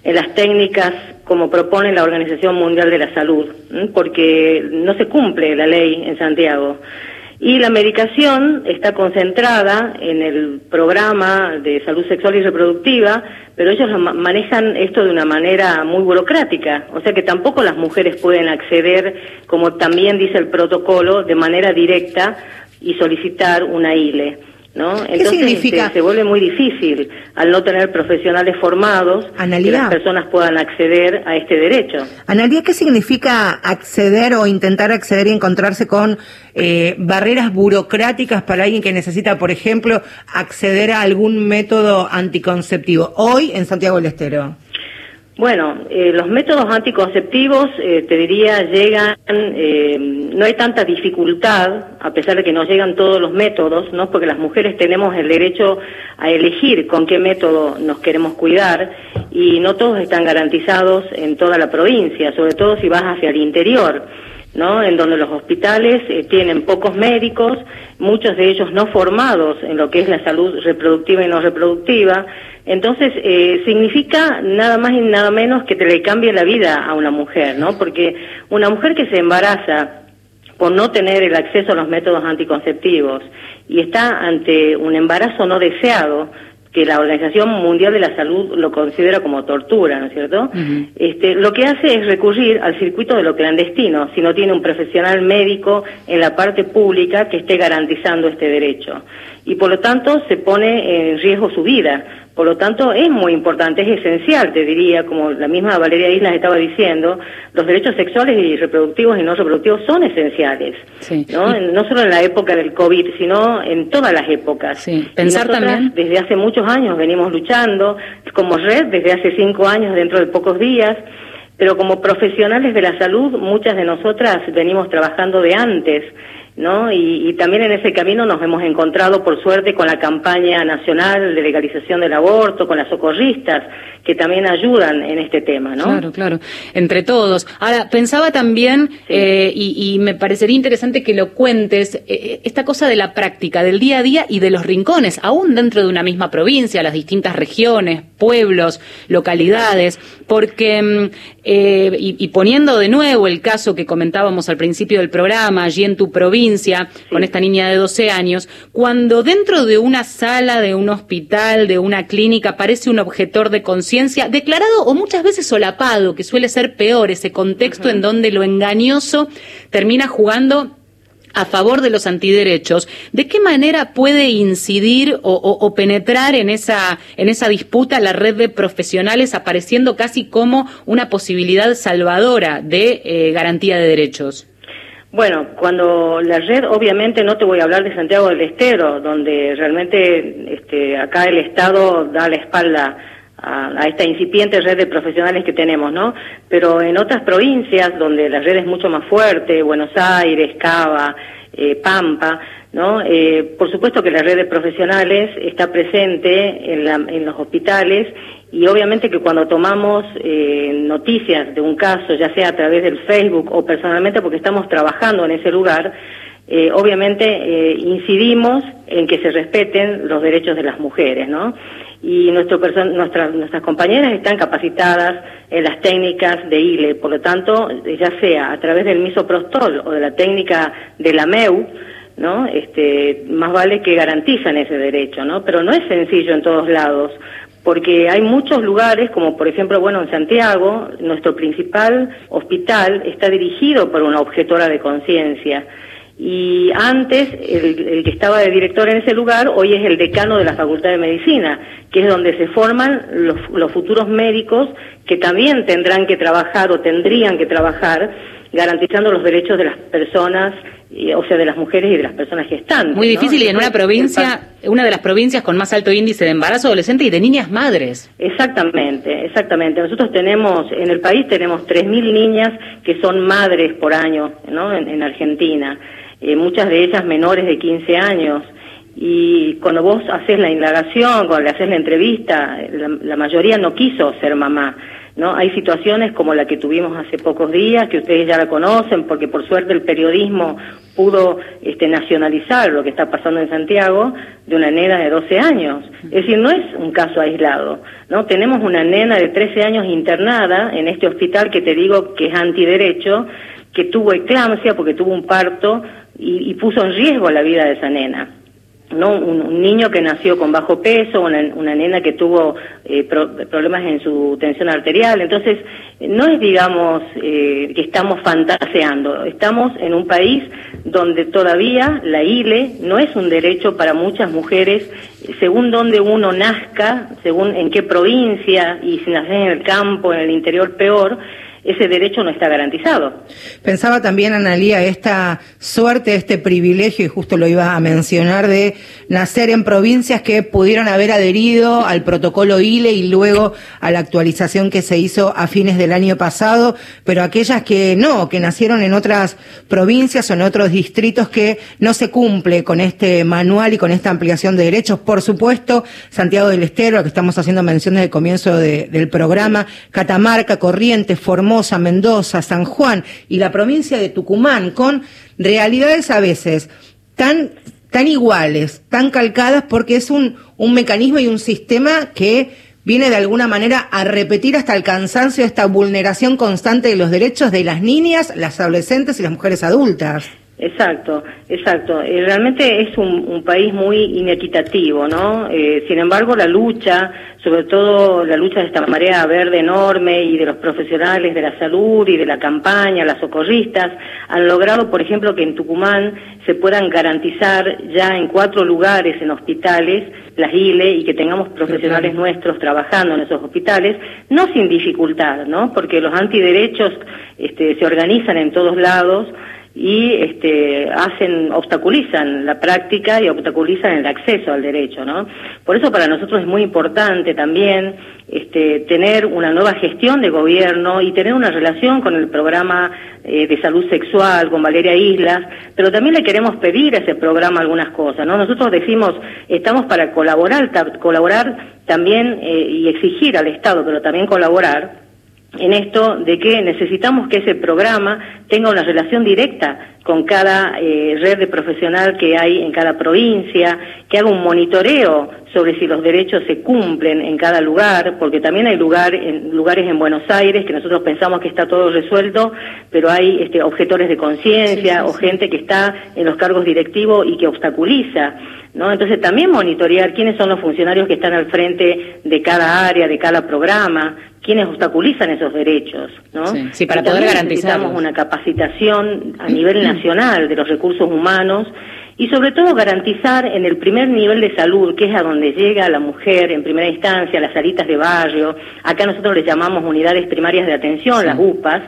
en las técnicas como propone la Organización Mundial de la Salud, porque no se cumple la ley en Santiago. Y la medicación está concentrada en el programa de salud sexual y reproductiva, pero ellos manejan esto de una manera muy burocrática, o sea que tampoco las mujeres pueden acceder, como también dice el protocolo, de manera directa y solicitar una ILE. ¿No? Entonces significa? Se, se, vuelve muy difícil al no tener profesionales formados que las personas puedan acceder a este derecho. Analia, ¿qué significa acceder o intentar acceder y encontrarse con eh, barreras burocráticas para alguien que necesita, por ejemplo, acceder a algún método anticonceptivo hoy en Santiago del Estero? Bueno, eh, los métodos anticonceptivos, eh, te diría, llegan, eh, no hay tanta dificultad, a pesar de que no llegan todos los métodos, ¿no? Porque las mujeres tenemos el derecho a elegir con qué método nos queremos cuidar y no todos están garantizados en toda la provincia, sobre todo si vas hacia el interior. ¿No? En donde los hospitales eh, tienen pocos médicos, muchos de ellos no formados en lo que es la salud reproductiva y no reproductiva. Entonces, eh, significa nada más y nada menos que te le cambie la vida a una mujer, ¿no? Porque una mujer que se embaraza por no tener el acceso a los métodos anticonceptivos y está ante un embarazo no deseado, que la Organización Mundial de la Salud lo considera como tortura, ¿no es cierto? este, lo que hace es recurrir al circuito de lo clandestino, si no tiene un profesional médico en la parte pública que esté garantizando este derecho. Y por lo tanto se pone en riesgo su vida. Por lo tanto, es muy importante, es esencial, te diría, como la misma Valeria Islas estaba diciendo, los derechos sexuales y reproductivos y no reproductivos son esenciales, ¿no? no solo en la época del COVID, sino en todas las épocas. Pensar también. Desde hace muchos años venimos luchando, como red, desde hace cinco años, dentro de pocos días, pero como profesionales de la salud, muchas de nosotras venimos trabajando de antes ¿no? Y, también en ese camino nos hemos encontrado, por suerte, con la campaña nacional de legalización del aborto, con las socorristas, que también ayudan en este tema, ¿no? Claro, claro, entre todos. Ahora, pensaba también, eh, y, me parecería interesante que lo cuentes, eh, eh, esta cosa de la práctica, del día a día y de los rincones, aún dentro de una misma provincia, las distintas regiones, pueblos, localidades, porque, mm, y, y poniendo de nuevo el caso que comentábamos al principio del programa, allí en tu provincia, con esta niña de 12 años, cuando dentro de una sala, de un hospital, de una clínica, aparece un objetor de conciencia, declarado o muchas veces solapado, que suele ser peor ese contexto en donde lo engañoso termina jugando a favor de los antiderechos, ¿de qué manera puede incidir o, penetrar en esa, en esa disputa la red de profesionales apareciendo casi como una posibilidad salvadora de eh, garantía de derechos? Bueno, cuando la red, obviamente no te voy a hablar de Santiago del Estero, donde realmente este, acá el Estado da la espalda a, esta incipiente red de profesionales que tenemos, ¿no? Pero en otras provincias donde la red es mucho más fuerte, Buenos Aires, Cava, eh, Pampa, ¿no? Eh, por supuesto que la red de profesionales está presente en, en los hospitales y obviamente que cuando tomamos eh, noticias de un caso, ya sea a través del Facebook o personalmente porque estamos trabajando en ese lugar, eh, obviamente eh, incidimos en que se respeten los derechos de las mujeres, ¿no? Y nuestro nuestras, nuestras compañeras están capacitadas en las técnicas de ILE, por lo tanto, ya sea a través del misoprostol o de la técnica de la MEU, ¿no? Este, más vale que garantizan ese derecho, ¿no? Pero no es sencillo en todos lados porque hay muchos lugares, como por ejemplo, bueno, en Santiago, nuestro principal hospital está dirigido por una objetora de conciencia. Y antes, el, que estaba de director en ese lugar, hoy es el decano de la Facultad de Medicina, que es donde se forman los, los futuros médicos que también tendrán que trabajar o tendrían que trabajar garantizando los derechos de las personas, o sea, de las mujeres y de las personas que están. Muy difícil y en una provincia, una de las provincias con más alto índice de embarazo adolescente y de niñas madres. Exactamente, exactamente. Nosotros tenemos, en el país tenemos 3.000 niñas que son madres por año, ¿no? En, Argentina. Eh, muchas de ellas menores de 15 años. Y cuando vos haces la indagación, cuando le haces la entrevista, la mayoría no quiso ser mamá ¿no? Hay situaciones como la que tuvimos hace pocos días, que ustedes ya la conocen, porque por suerte el periodismo pudo este, nacionalizar lo que está pasando en Santiago, de una nena de 12 años. Es decir, no es un caso aislado, ¿no? Tenemos una nena de 13 años internada en este hospital que te digo que es antiderecho, que tuvo eclampsia porque tuvo un parto y, y puso en riesgo la vida de esa nena. ¿No? Un, niño que nació con bajo peso, una, una nena que tuvo eh, problemas en su tensión arterial. Entonces, no es, digamos, eh, que estamos fantaseando. Estamos en un país donde todavía la ILE no es un derecho para muchas mujeres, según donde uno nazca, según en qué provincia, y si naces en el campo, en el interior, peor ese derecho no está garantizado. Pensaba también, Analía, esta suerte, este privilegio, y justo lo iba a mencionar, de nacer en provincias que pudieron haber adherido al protocolo ILE y luego a la actualización que se hizo a fines del año pasado, pero aquellas que no, que nacieron en otras provincias o en otros distritos que no se cumple con este manual y con esta ampliación de derechos. Por supuesto, Santiago del Estero, a que estamos haciendo mención desde el comienzo del programa, Catamarca, Corrientes, Formosa, Mendoza, San Juan y la provincia de Tucumán, con realidades a veces tan, tan iguales, tan calcadas, porque es un, un mecanismo y un sistema que viene de alguna manera a repetir hasta el cansancio esta vulneración constante de los derechos de las niñas, las adolescentes y las mujeres adultas. Exacto, exacto. Eh, realmente es un, un, país muy inequitativo, ¿no? Eh, sin embargo, la lucha, sobre todo la lucha de esta marea verde enorme y de los profesionales de la salud y de la campaña, las socorristas, han logrado, por ejemplo, que en Tucumán se puedan garantizar ya en cuatro lugares en hospitales las ILE y que tengamos profesionales nuestros trabajando en esos hospitales, no sin dificultad, ¿no? Porque los antiderechos este, se organizan en todos lados y este, hacen, obstaculizan la práctica y obstaculizan el acceso al derecho, ¿no? Por eso para nosotros es muy importante también este, tener una nueva gestión de gobierno y tener una relación con el programa eh, de salud sexual, con Valeria Islas, pero también le queremos pedir a ese programa algunas cosas, ¿no? Nosotros decimos, estamos para colaborar, colaborar también eh, y exigir al Estado, pero también colaborar en esto de que necesitamos que ese programa tenga una relación directa con cada eh, red de profesional que hay en cada provincia, que haga un monitoreo sobre si los derechos se cumplen en cada lugar, porque también hay lugar, en, lugares en Buenos Aires que nosotros pensamos que está todo resuelto, pero hay este, objetores de conciencia o gente que está en los cargos directivos y que obstaculiza. ¿No? Entonces también monitorear quiénes son los funcionarios que están al frente de cada área, de cada programa, quienes obstaculizan esos derechos, ¿no? Sí, para poder garantizar una capacitación a nivel nacional de los recursos humanos y sobre todo garantizar en el primer nivel de salud, que es a donde llega la mujer en primera instancia, las salitas de barrio, acá nosotros les llamamos unidades primarias de atención, las UPAs,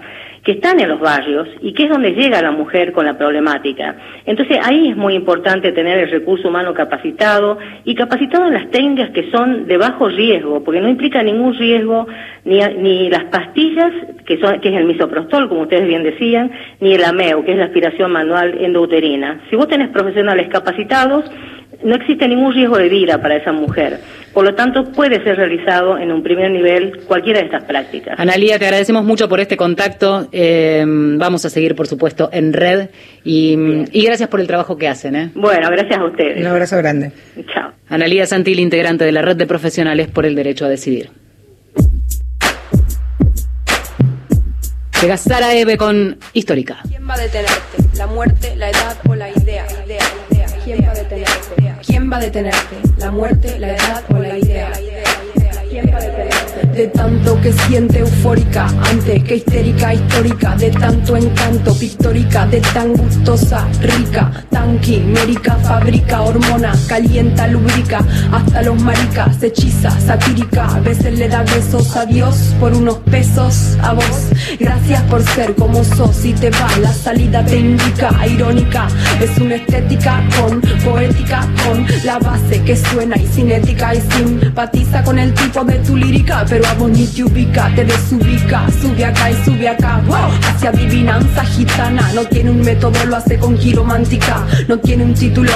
que están en los barrios y que es donde llega la mujer con la problemática. Entonces ahí es muy importante tener el recurso humano capacitado y capacitado en las técnicas que son de bajo riesgo, porque no implica ningún riesgo ni, ni las pastillas, que, son, que es el misoprostol, como ustedes bien decían, ni el AMEO, que es la aspiración manual endouterina. Si vos tenés profesionales capacitados, no existe ningún riesgo de vida para esa mujer. Por lo tanto, puede ser realizado en un primer nivel cualquiera de estas prácticas. Analía, te agradecemos mucho por este contacto. Eh, vamos a seguir, por supuesto, en red y, y, gracias por el trabajo que hacen. ¿eh? Bueno, gracias a ustedes. Un abrazo grande. Chao. Analía Santil, integrante de la Red de Profesionales por el Derecho a Decidir. Llega Sara Eve con Histórica. ¿Quién va a detenerte? ¿La muerte, la edad o la idea? idea, idea. ¿Quién va a detenerte? ¿Quién va a detenerte? ¿La muerte, la edad o la idea? De tanto que siente eufórica, antes que histérica, histórica, de tanto encanto, pictórica, de tan gustosa, rica, tan quimérica, fabrica, hormona, calienta, lubrica, hasta los maricas, hechiza, satírica, a veces le da besos a Dios por unos pesos a vos. Gracias por ser como sos y te va, la salida te indica, irónica, es una estética con poética, con la base que suena y cinética y simpatiza con el tipo de tu lírica, pero a vos ni te ubica, te desubica, sube acá y sube acá, hacia adivinanza gitana, no tiene un método, lo hace con giromántica, no tiene un título,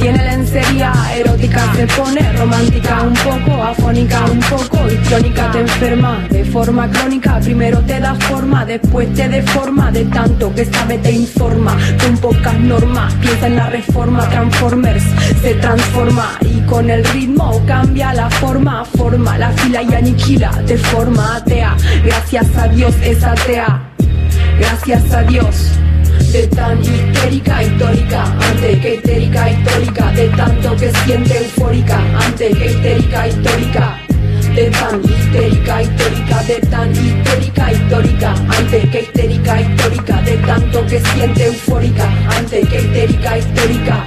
tiene lencería erótica, se pone romántica, un poco afónica, un poco histriónica, te enferma de forma crónica, primero te da forma, después te deforma, de tanto que sabe te informa, con pocas normas, piensa en la reforma, Transformers se transforma y con el ritmo cambia la forma, forma la fila y aniquila de forma atea. Gracias a Dios es atea. Gracias a Dios. De tan histérica, histórica, antes que histérica, histórica, de tanto que siente eufórica, antes que histérica, histórica, de tan histérica, histórica, de tan histérica, histórica, antes que histérica, histórica, de tanto que siente eufórica, antes que histérica, histórica,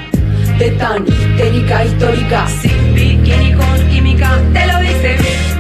de tan histérica, histórica, sin bikini con química, te lo dice,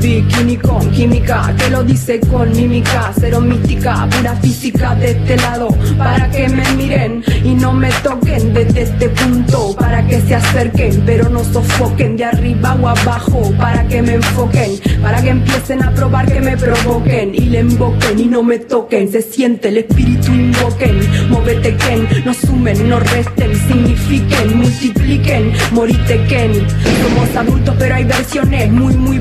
bikini con química, te lo dice con mímica, cero mística, pura física de este lado, para que me miren y no me toquen desde este punto, para que se acerquen, pero no sofoquen de arriba o abajo, para que me enfoquen, para que empiecen a probar que me provoquen y le invoquen y no me toquen, se siente el espíritu invoquen, móvete Ken, no sumen, no resten, signifiquen, multipliquen morite Ken. Somos adultos pero hay versiones muy muy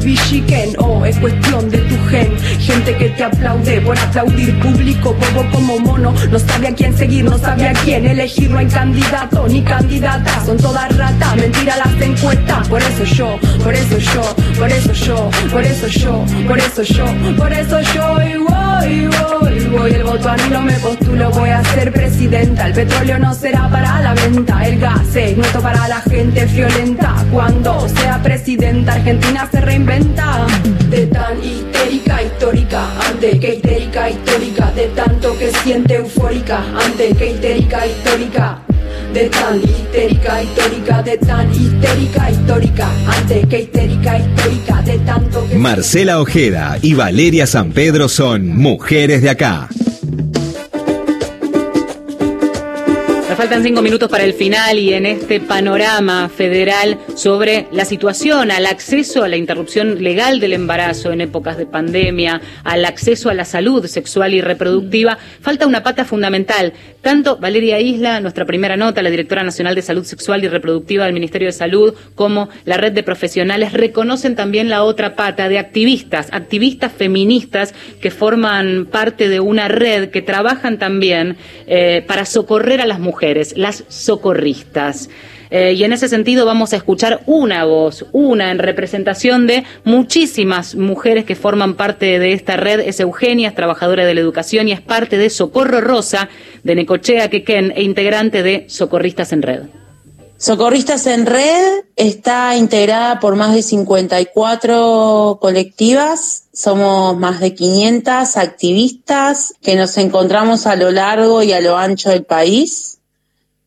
Oh, es cuestión de tu gen, gente que te aplaude por aplaudir público, bobo como mono, no sabe a quién seguir, no sabe a quién elegir, no hay candidato ni candidata, son todas ratas, mentira las encuestas, por eso yo, por eso yo, por eso yo, por eso yo, por eso yo, por eso yo. Y voy, voy, voy, el voto no me postulo, voy a ser presidenta, el petróleo no será para la venta, el gas es nuestro para la gente violenta, cuando sea presidenta Argentina se reinventa, de tan histérica histórica, ante que histérica histórica, de tanto que siente eufórica, ante que histérica histórica. De tan histérica histórica, de tan histérica histórica, antes que histérica histórica, de tanto que... Marcela Ojeda y Valeria San Pedro son mujeres de acá. Faltan cinco minutos para el final y en este panorama federal sobre la situación, al acceso a la interrupción legal del embarazo en épocas de pandemia, al acceso a la salud sexual y reproductiva, falta una pata fundamental. Tanto Valeria Isla, nuestra primera nota, la directora nacional de salud sexual y reproductiva del Ministerio de Salud, como la red de profesionales, reconocen también la otra pata de activistas, activistas feministas que forman parte de una red que trabajan también eh, para socorrer a las mujeres las socorristas. Eh, y en ese sentido vamos a escuchar una voz, una en representación de muchísimas mujeres que forman parte de esta red. Es Eugenia, es trabajadora de la educación y es parte de Socorro Rosa, de Necochea Quequén e integrante de Socorristas en Red. Socorristas en Red está integrada por más de 54 colectivas, somos más de 500 activistas que nos encontramos a lo largo y a lo ancho del país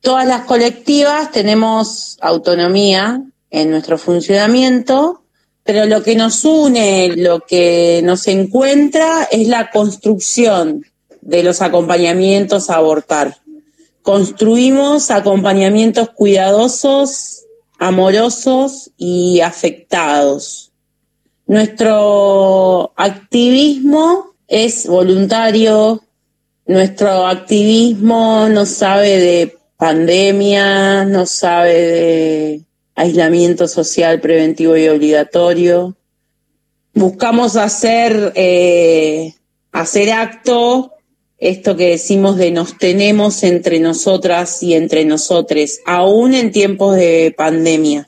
Todas las colectivas tenemos autonomía en nuestro funcionamiento, pero lo que nos une, lo que nos encuentra es la construcción de los acompañamientos a abortar. Construimos acompañamientos cuidadosos, amorosos y afectados. Nuestro activismo es voluntario, nuestro activismo no sabe de pandemia, no sabe de aislamiento social preventivo y obligatorio. Buscamos hacer, eh, hacer acto, esto que decimos de nos tenemos entre nosotras y entre nosotres, aún en tiempos de pandemia.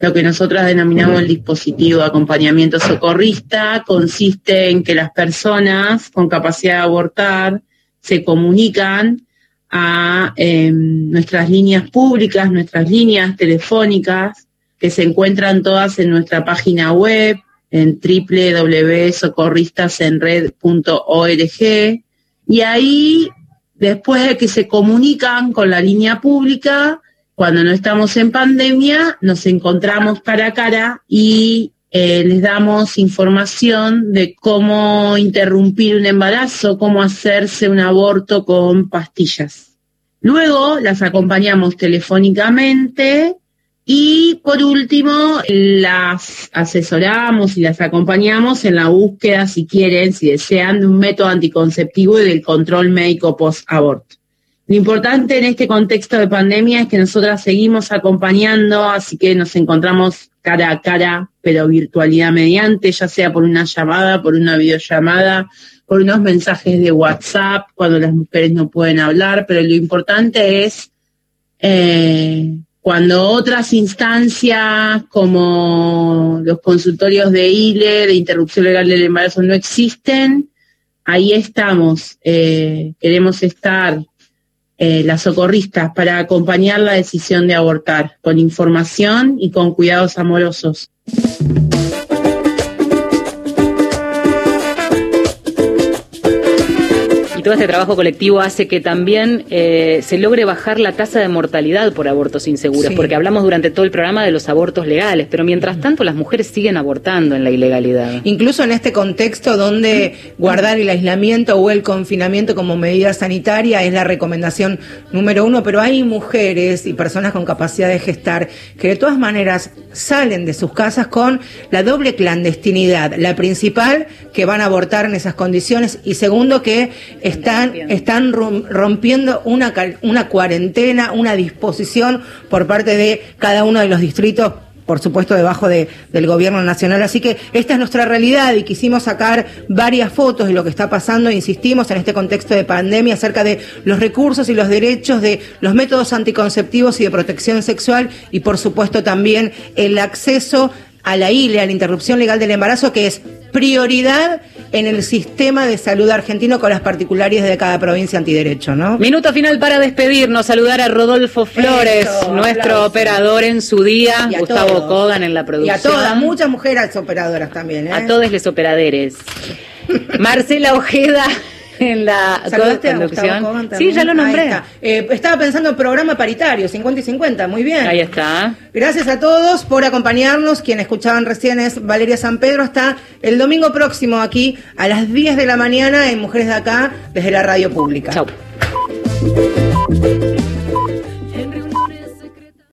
Lo que nosotras denominamos el dispositivo de acompañamiento socorrista consiste en que las personas con capacidad de abortar se comunican a em, nuestras líneas públicas, nuestras líneas telefónicas, que se encuentran todas en nuestra página web, en www.socorristasenred.org. Y ahí, después de que se comunican con la línea pública, cuando no estamos en pandemia, nos encontramos cara a cara y eh, les damos información de cómo interrumpir un embarazo, cómo hacerse un aborto con pastillas. Luego las acompañamos telefónicamente y por último las asesoramos y las acompañamos en la búsqueda, si quieren, si desean, de un método anticonceptivo y del control médico post-aborto. Lo importante en este contexto de pandemia es que nosotras seguimos acompañando, así que nos encontramos cara a cara, pero virtualidad mediante, ya sea por una llamada, por una videollamada, por unos mensajes de WhatsApp, cuando las mujeres no pueden hablar, pero lo importante es eh, cuando otras instancias como los consultorios de ILE, de interrupción legal del embarazo, no existen, ahí estamos, eh, queremos estar eh, las socorristas para acompañar la decisión de abortar con información y con cuidados amorosos. Todo este trabajo colectivo hace que también eh, se logre bajar la tasa de mortalidad por abortos inseguros, porque hablamos durante todo el programa de los abortos legales, pero mientras tanto las mujeres siguen abortando en la ilegalidad. Incluso en este contexto donde guardar el aislamiento o el confinamiento como medida sanitaria es la recomendación número uno, pero hay mujeres y personas con capacidad de gestar que de todas maneras salen de sus casas con la doble clandestinidad, la principal que van a abortar en esas condiciones y segundo que están, están rom- rompiendo una, una cuarentena, una disposición por parte de cada uno de los distritos por supuesto debajo de- del gobierno nacional. Así que esta es nuestra realidad y quisimos sacar varias fotos de lo que está pasando, insistimos, en este contexto de pandemia acerca de los recursos y los derechos de los métodos anticonceptivos y de protección sexual y por supuesto también el acceso a la ILE, a la interrupción legal del embarazo, que es prioridad en el sistema de salud argentino con las particularidades de cada provincia antiderecho, ¿no? Minuto final para despedirnos, saludar a Rodolfo Flores, Eso, nuestro operador en su día, Y Gustavo todos. Kogan en la Y producción. a todas, muchas mujeres operadoras también, ¿eh? A todos los operaderes. Marcela Ojeda en la ¿Saludaste a conducción. Sí, ya lo nombré. está. Eh, estaba pensando en programa paritario, 50 y 50, muy bien. Ahí está. Gracias a todos por acompañarnos. Quien escuchaban recién es Valeria San Pedro. Hasta el domingo próximo aquí a las 10 de la mañana en Mujeres de Acá desde la radio pública. Chau.